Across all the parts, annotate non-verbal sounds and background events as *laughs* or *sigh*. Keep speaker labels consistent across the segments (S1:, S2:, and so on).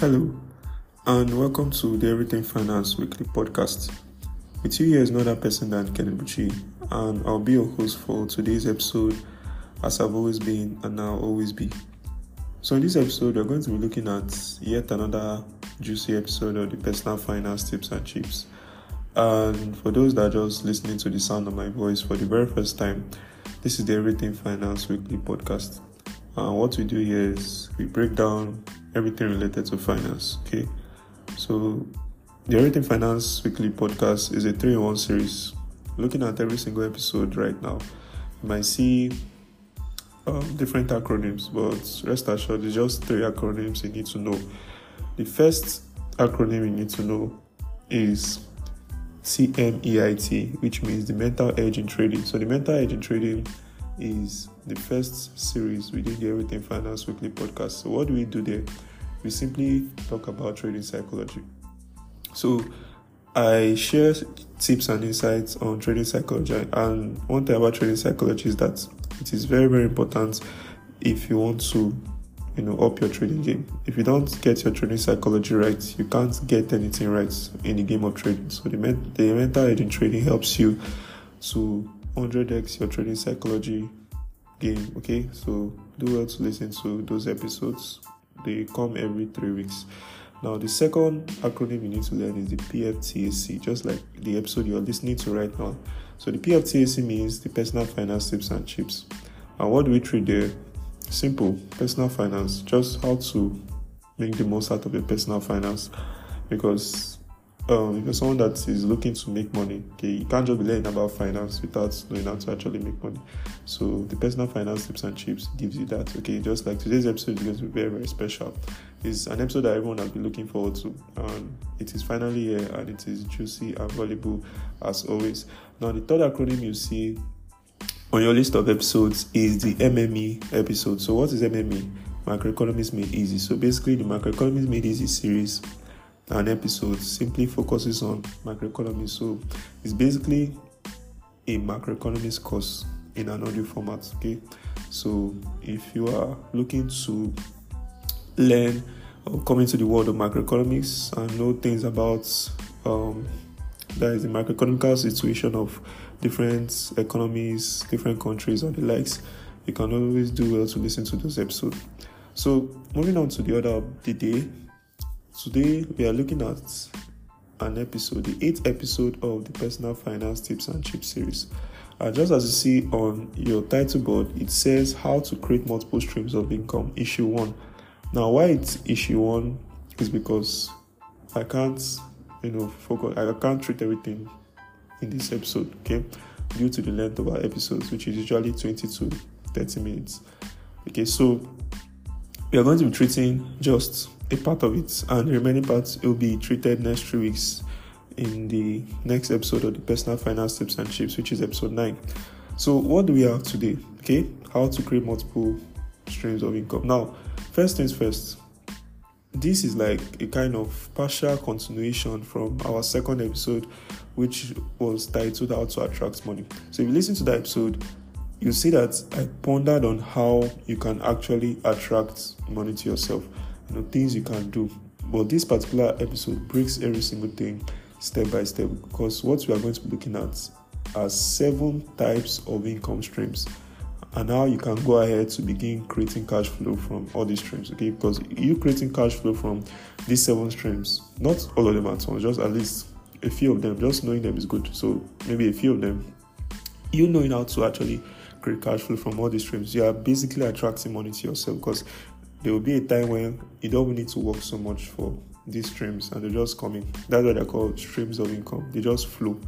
S1: Hello, and welcome to the Everything Finance Weekly Podcast. With you here is another person than Kenneth Buchi, and I'll be your host for today's episode, as I've always been and I'll always be. So, in this episode, we're going to be looking at yet another juicy episode of the personal finance tips and chips. And for those that are just listening to the sound of my voice for the very first time, this is the Everything Finance Weekly Podcast. And what we do here is we break down everything related to finance. Okay, so the Everything Finance Weekly Podcast is a three in one series. Looking at every single episode right now, you might see um, different acronyms, but rest assured, it's just three acronyms you need to know. The first acronym you need to know is TMEIT, which means the mental edge in trading. So, the mental edge in trading is the first series within the Everything Finance Weekly podcast. So, what do we do there? We simply talk about trading psychology. So, I share tips and insights on trading psychology. And one thing about trading psychology is that it is very, very important if you want to, you know, up your trading game. If you don't get your trading psychology right, you can't get anything right in the game of trading. So the, the mental edge in trading helps you to 100x your trading psychology game. Okay, so do well to listen to those episodes. They come every three weeks. Now, the second acronym you need to learn is the PFTAC, just like the episode you're listening to right now. So, the PFTAC means the personal finance tips and chips. And what do we treat there? Simple personal finance, just how to make the most out of your personal finance. Because um, if you're someone that is looking to make money, okay, you can't just be learning about finance without knowing how to actually make money. So the personal finance tips and chips gives you that. Okay, just like today's episode is going to be very very special. It's an episode that everyone has been looking forward to, and it is finally here, and it is juicy and valuable as always. Now the third acronym you see on your list of episodes is the MME episode. So what is MME? Macroeconomics Made Easy. So basically, the Macroeconomics Made Easy series an episode simply focuses on macroeconomics. So it's basically a macroeconomics course in an audio format. Okay, so if you are looking to learn or come into the world of macroeconomics and know things about um, that is the macroeconomic situation of different economies, different countries, or the likes, you can always do well to listen to those episodes. So, moving on to the other of the day, Today we are looking at an episode, the eighth episode of the Personal Finance Tips and Chips series. Uh, just as you see on your title board, it says how to create multiple streams of income, issue one. Now, why it's issue one is because I can't, you know, focus. I can't treat everything in this episode, okay, due to the length of our episodes, which is usually 20 to 30 minutes. Okay, so we are going to be treating just a part of it, and the remaining parts will be treated next three weeks in the next episode of the personal finance tips and chips, which is episode 9. So, what do we have today? Okay, how to create multiple streams of income. Now, first things first, this is like a kind of partial continuation from our second episode, which was titled How to Attract Money. So, if you listen to that episode, you see that I pondered on how you can actually attract money to yourself you know things you can do. But this particular episode breaks every single thing step by step because what we are going to be looking at are seven types of income streams and how you can go ahead to begin creating cash flow from all these streams okay? Because you creating cash flow from these seven streams not all of them at once just at least a few of them just knowing them is good. So maybe a few of them you knowing how to actually create cash flow from all these streams you are basically attracting money to yourself because there will be a time when you don't need to work so much for these streams and they just come in. That's what they're called streams of income. They just flow.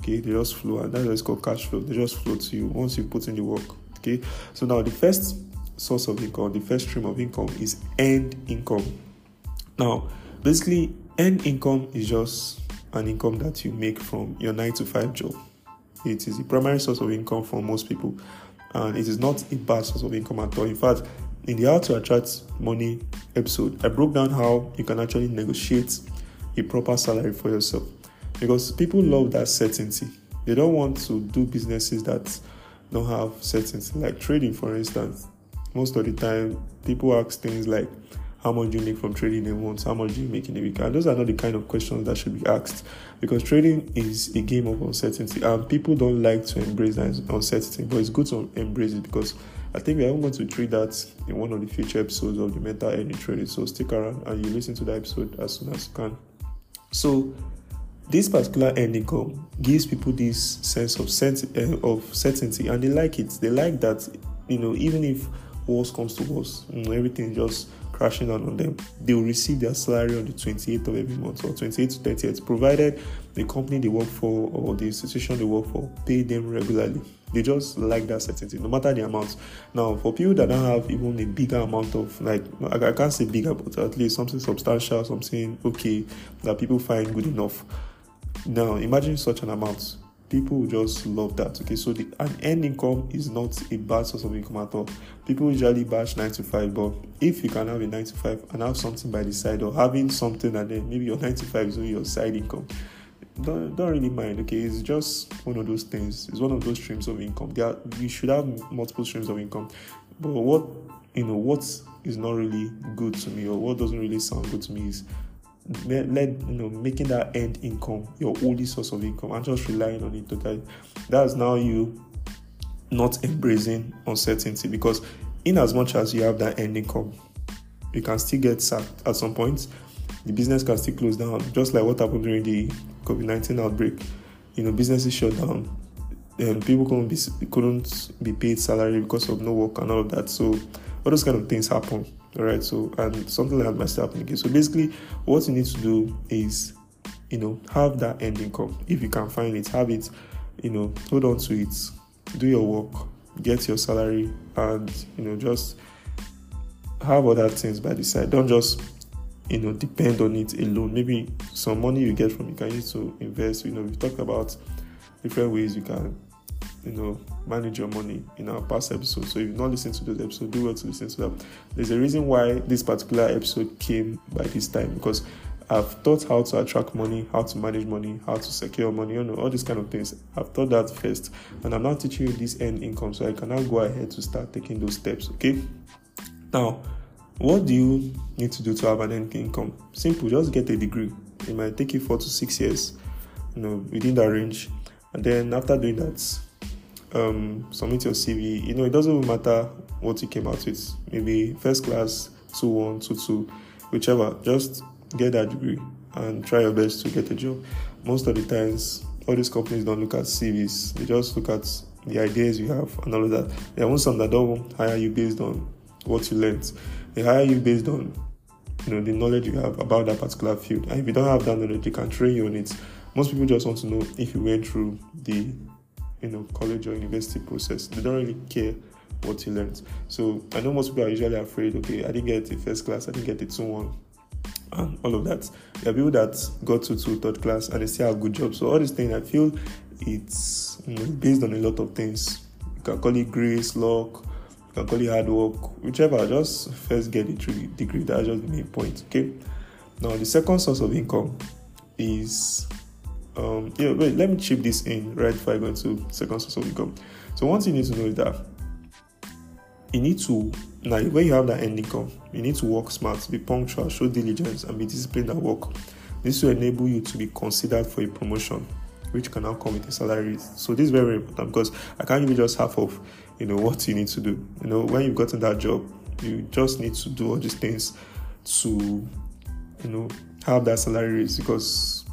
S1: Okay, they just flow, and that's what it's called cash flow. They just flow to you once you put in the work. Okay, so now the first source of income, the first stream of income is earned income. Now, basically, earned income is just an income that you make from your nine to five job. It is the primary source of income for most people, and it is not a bad source of income at all. In fact, in the How to Attract Money episode, I broke down how you can actually negotiate a proper salary for yourself because people love that certainty. They don't want to do businesses that don't have certainty, like trading, for instance. Most of the time, people ask things like, how much do you make from trading a month? How much do you make in a week? And those are not the kind of questions that should be asked because trading is a game of uncertainty and people don't like to embrace that uncertainty, but it's good to embrace it because I think we are going to treat that in one of the future episodes of the mental edge in trading. So stick around and you listen to the episode as soon as you can. So this particular earned income gives people this sense of sent- uh, of certainty and they like it. They like that, you know, even if worst comes to worst, you know, everything just crashing down on them, they will receive their salary on the 28th of every month or 28th to 30th, provided the company they work for or the institution they work for pay them regularly. They just like that certainty, no matter the amount. Now, for people that don't have even a bigger amount of, like, I can't say bigger, but at least something substantial, something okay that people find good enough. Now, imagine such an amount people just love that. Okay, so the an earned income is not a bad source of income at all. People usually bash nine to five, but if you can have a nine to five and have something by the side, or having something and then maybe your nine to five is only your side income, don't don't really mind. Okay, it's just one of those things. It's one of those streams of income. There, are, you should have multiple streams of income, but what you know, what is not really good to me, or what doesn't really sound good to me is let, you know making that earned income your only source of income and just relying on it totally that's now you not embracing uncertainty because in as much as you have that earned income you can still get sacked at some point the business can still close down just like what happened during the covid-19 outbreak you know businesses shut down and people couldn't be couldn't be paid salary because of no work and all of that so all those kind of things happen all right, so and something like that might still happen again. So basically, what you need to do is, you know, have that earned income. If you can find it, have it, you know, hold on to it, do your work, get your salary, and you know, just have other things by the side. Don't just you know depend on it alone. Maybe some money you get from it can use to invest. You know, we talked about different ways you can you know, manage your money in our past episodes. So if you've not listened to those episodes, do well to listen to them. There's a reason why this particular episode came by this time because I've taught how to attract money, how to manage money, how to secure money, you know, all these kind of things. I've taught that first, and I'm now teaching you this earned income, so I can now go ahead to start taking those steps. Okay. Now, what do you need to do to have an income? Simple, just get a degree. It might take you four to six years, you know, within that range. And then after doing that, um, submit your CV. You know, it doesn't matter what you came out with. Maybe first class, two one, two two, whichever. Just get that degree and try your best to get a job. Most of the times, all these companies don't look at CVs. They just look at the ideas you have and all of that. There are some that don't hire you based on what you learned. They hire you based on you know the knowledge you have about that particular field. And if you don't have that knowledge, they can train you on it. Most people just want to know if you went through the you know college or university process. They don't really care what you learned. So I know most people are usually afraid. Okay, I didn't get the first class. I didn't get the two one. And all of that. There are people that got to two third class and they still have good jobs. So all these things, I feel it's based on a lot of things. You can call it grace, luck, you can call it hard work, whichever. Just first get a degree. That's just the main point. Okay. Now the second source of income is um, yeah, wait, let me chip this in right before I go into second source of income. So one thing you need to know is that you need to now when you have that end income, you need to work smart, be punctual, show diligence, and be disciplined at work. This will enable you to be considered for a promotion, which can now come with a salary. So this is very, very important because I can't give you just half of you know what you need to do. You know, when you've gotten that job, you just need to do all these things to you know have that salary raise because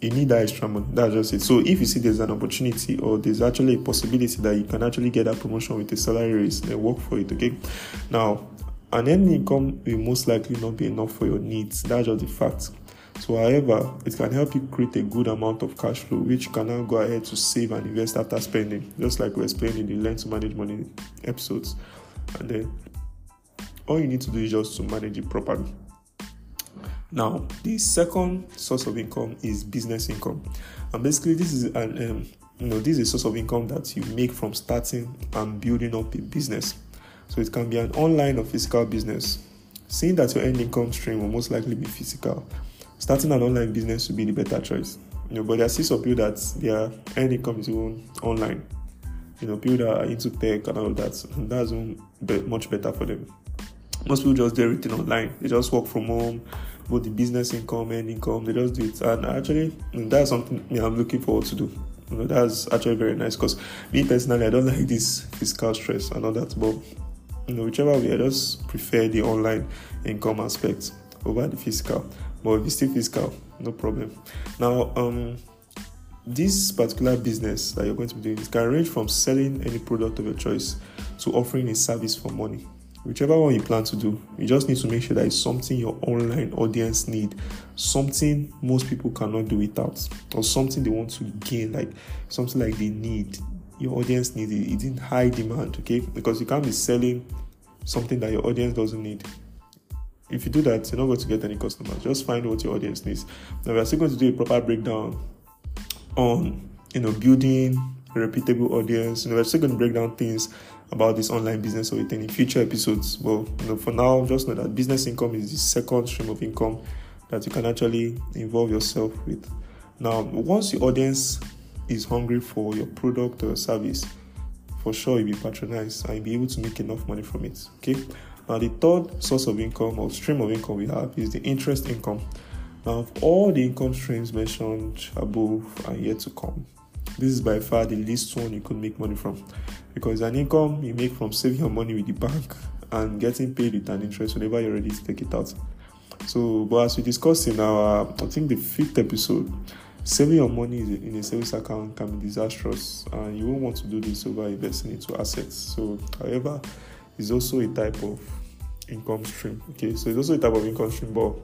S1: you need that extra money. That's just it. So if you see there's an opportunity or there's actually a possibility that you can actually get that promotion with a salary raise, then work for it. Okay. Now, an earning income will most likely not be enough for your needs. That's just the fact. So, however, it can help you create a good amount of cash flow, which you can now go ahead to save and invest after spending, just like we explained in the Learn to Manage Money episodes. And then all you need to do is just to manage it properly. Now, the second source of income is business income, and basically, this is an um, you know this is a source of income that you make from starting and building up a business. So it can be an online or physical business. Seeing that your earned income stream will most likely be physical, starting an online business would be the better choice. You know, but there are still some people that their earned income is even online. You know, people that are into tech and all that, and that's much better for them. most people just do everything online. They just work from home, both the business income and income. They just do it, and actually, that's something I'm looking forward to do. You know, that's actually very nice because me personally, I don't *laughs* like this fiscal stress and all that, but you know, whichever way, I just prefer the online income aspect over the fiscal. But if it's still physical, no problem. Now, um, this particular business that you're going to be doing can range from selling any product of your choice to offering a service for money. Whichever one you plan to do, you just need to make sure that it's something your online audience need, something most people cannot do without, or something they want to gain, like something like they need. Your audience needs it. It's in high demand, okay? Because you can't be selling something that your audience doesn't need. If you do that, you're not going to get any customers. Just find what your audience needs. Now we are still going to do a proper breakdown on you know building a reputable audience. You know, we're still going to break down things about this online business or in future episodes. Well, you know, for now, just know that business income is the second stream of income that you can actually involve yourself with. Now, once your audience is hungry for your product or service, for sure you'll be patronized and you'll be able to make enough money from it. Okay. Now, the third source of income or stream of income we have is the interest income. Now, of all the income streams mentioned above are yet to come, this is by far the least one you could make money from because an income you make from saving your money with the bank and getting paid with an interest whenever you're ready to take it out. So, but as we discussed in our, I think the fifth episode, saving your money in a savings account can be disastrous, and you won't want to do this over investing into assets. So, however, it's also a type of income stream. Okay, so it's also a type of income stream, but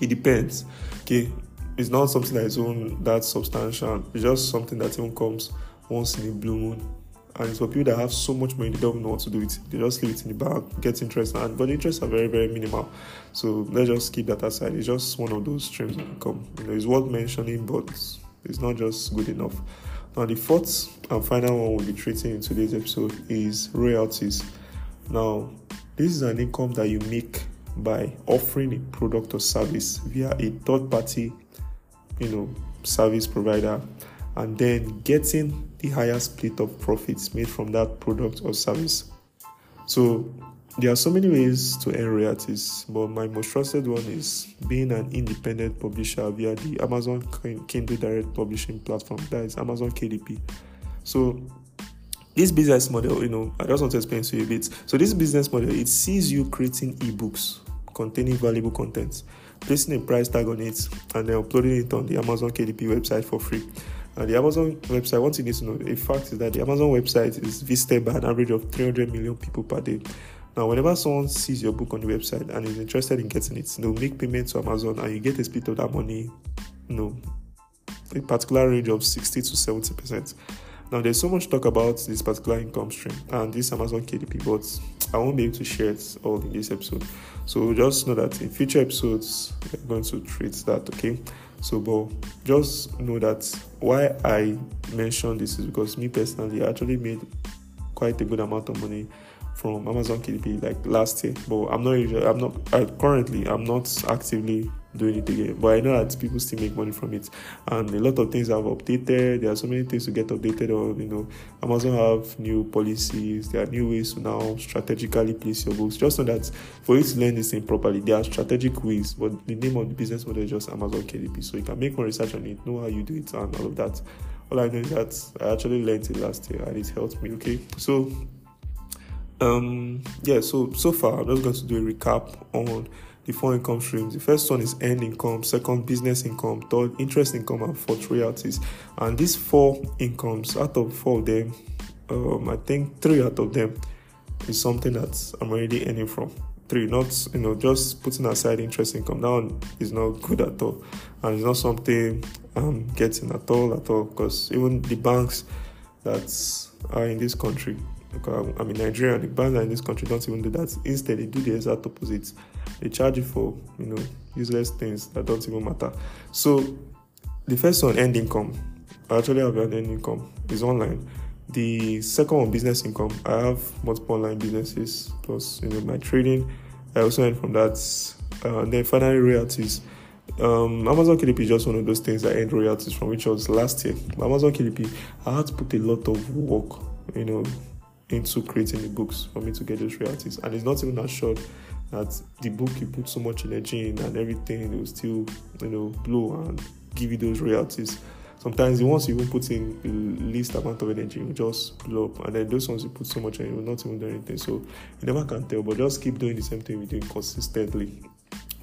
S1: it depends. Okay, it's not something that is own that substantial. It's just something that even comes once in a blue moon. And it's for people that have so much money they don't know what to do with it. They just leave it in the bank, get interest, and but the interests are very, very minimal. So let's just keep that aside. It's just one of those streams of income. You know, it's worth mentioning, but it's not just good enough. Now, the fourth and final one we'll be treating in today's episode is royalties. Now, this is an income that you make by offering a product or service via a third party, you know, service provider, and then getting the higher split of profits made from that product or service. So there are so many ways to earn royalties, but my most trusted one is being an independent publisher via the Amazon Kindle Direct Publishing platform, that is Amazon KDP. So this business model, you know, I just want to explain to you a bit. So this business model, it sees you creating ebooks containing valuable content, placing a price tag on it, and then uploading it on the Amazon KDP website for free. And the Amazon website, thing you need to know, a fact is that the Amazon website is visited by an average of 300 million people per day. Now, whenever someone sees your book on the website and is interested in getting it, they'll make payment to Amazon and you get a split of that money, you know, a particular range of 60 to 70 percent. Now, there's so much talk about this particular income stream and this Amazon KDP, but I won't be able to share it all in this episode. So just know that in future episodes, we're going to treat that, okay? So, but just know that why I mentioned this is because me personally, I actually made quite a good amount of money from Amazon KDP like last year, but I'm not. usually, I'm not. I, currently, I'm not actively doing it again. But I know that people still make money from it, and a lot of things have updated. There are so many things to get updated on. You know, Amazon have new policies. There are new ways to now strategically place your books. Just so that for you to learn this thing properly, there are strategic ways. But the name of the business model is just Amazon KDP, so you can make more research on it, know how you do it, and all of that. All I know is that I actually learned it last year, and it helped me. Okay, so um yeah so so far i'm just going to do a recap on the four income streams the first one is earned income second business income third interest income and fourth royalties. And these four incomes out of four of them um i think three out of them is something that i'm already earning from. Three not you know just putting aside interest income. That one is not good at all. And it's not something i'm getting at all at all. Because even the banks that are in this country I'm in Nigeria, the banks in this country don't even do that. Instead, they do the exact opposite. They charge you for, you know, useless things that don't even matter. So, the first one, earned income. I actually have an earned income. is online. The second one, business income. I have multiple online businesses plus, you know, my trading. I also earn from that. Uh, and then finally, royalties. Um, Amazon KDP is just one of those things that earned royalties from, which was last year. Amazon KDP, I had to put a lot of work, you know, into creating the books for me to get those royalties. And it's not even assured that the book you put so much energy in and everything it will still, you know, blow and give you those royalties. Sometimes the ones you even put in the least amount of energy will just blow up, and then those ones you put so much in will not even do anything. So you never can tell, but just keep doing the same thing we're doing consistently.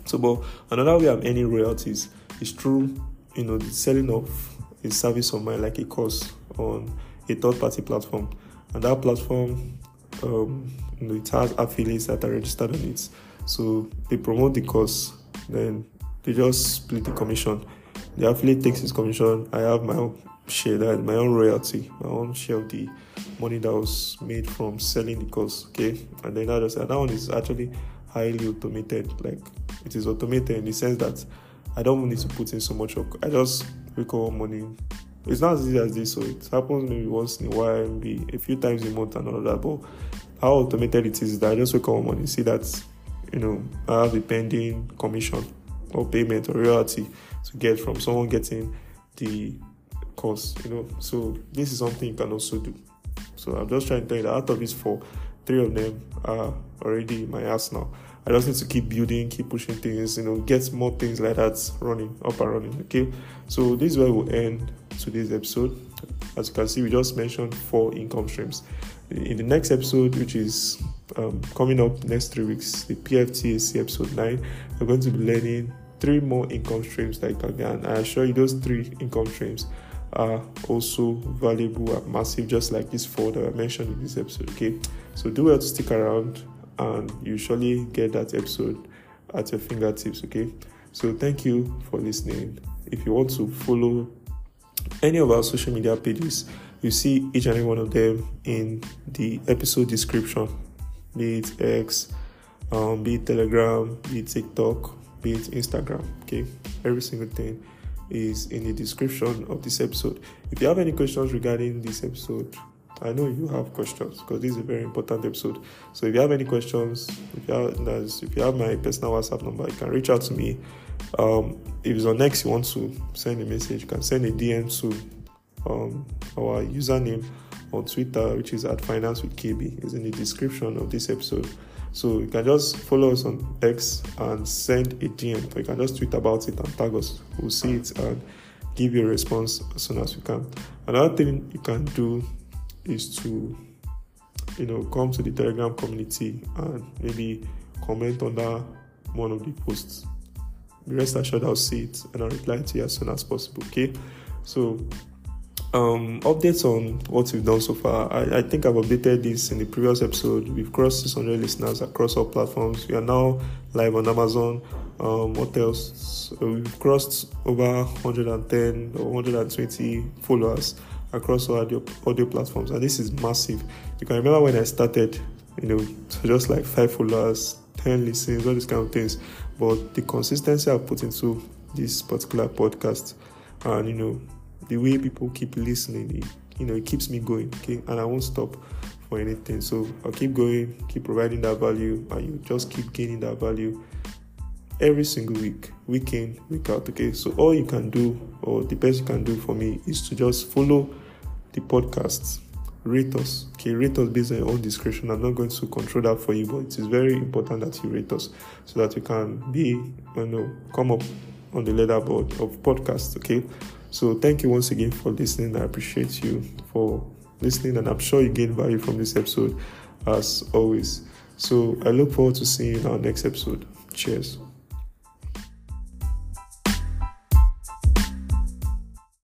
S1: So, but another way of earning royalties is through, you know, the selling of a service of mine, like a course on a third-party platform, and that platform, um, you know, it has affiliates that are registered on it. So they promote the course, then they just split the commission. The affiliate takes his commission. I have my own share, that my own royalty, my own share of the money that was made from selling the course. Okay, and then that, that one is actually highly automated. Like it is automated in the sense that I don't need to put in so much work. I just recover money. It's not as easy as this, so it happens maybe once in a while, maybe a few times a month and all that. But how automated it is that I just recover money. See that you know I have a pending commission or payment or royalty to get from someone getting the course, you know. So this is something you can also do. So I'm just trying to tell you that out of these four, three of them are already in my now. I just need to keep building, keep pushing things, you know, get more things like that running, up and running. Okay. So this is where we'll end today's episode. As you can see, we just mentioned four income streams. In the next episode, which is um, coming up next three weeks, the PFTAC episode 9, we're going to be learning three more income streams that can. And I assure you, those three income streams are also valuable and massive, just like this four that I mentioned in this episode. Okay, so do well to stick around, and you surely get that episode at your fingertips. Okay, so thank you for listening. If you want to follow any of our social media pages, you see each and every one of them in the episode description, be it X, um, be it Telegram, be it TikTok, be it Instagram. Okay, every single thing is in the description of this episode. If you have any questions regarding this episode, I know you have questions because this is a very important episode. So if you have any questions, if you have, if you have my personal WhatsApp number, you can reach out to me. Um, if it's on X, you want to send a message, you can send a DM to um, our username on Twitter, which is at Finance with KB. It's in the description of this episode. So you can just follow us on X and send a DM, or you can just tweet about it and tag us. We'll see it and give you a response as soon as we can. Another thing you can do is to, you know, come to the Telegram community and maybe comment under one of the posts. Rest assured I'll see it and I'll reply to you as soon as possible. Okay, so um, updates on what we've done so far. I, I, think I've updated this in the previous episode. We've crossed 600 listeners across all platforms. We are now live on Amazon. Um, what else? So we've crossed over 110 or 120 followers across all audio, audio platforms, and this is massive. You can remember when I started, you know, just like five followers, 10 listens, all these kind of things. But the consistency I've put into this particular podcast, and you know, the way people keep listening, it, you know, it keeps me going, okay, and I won't stop for anything. So I'll keep going, keep providing that value, and you just keep gaining that value every single week, week in, week out. Okay, so all you can do, or the best you can do for me, is to just follow the podcasts, rate us. Okay, rate us based on your own discretion. I'm not going to control that for you, but it is very important that you rate us so that you can be, you know, come up on the leaderboard of podcasts. Okay, so thank you once again for listening. I appreciate you for listening, and I'm sure you gain value from this episode as always. So I look forward to seeing you in our next episode. Cheers.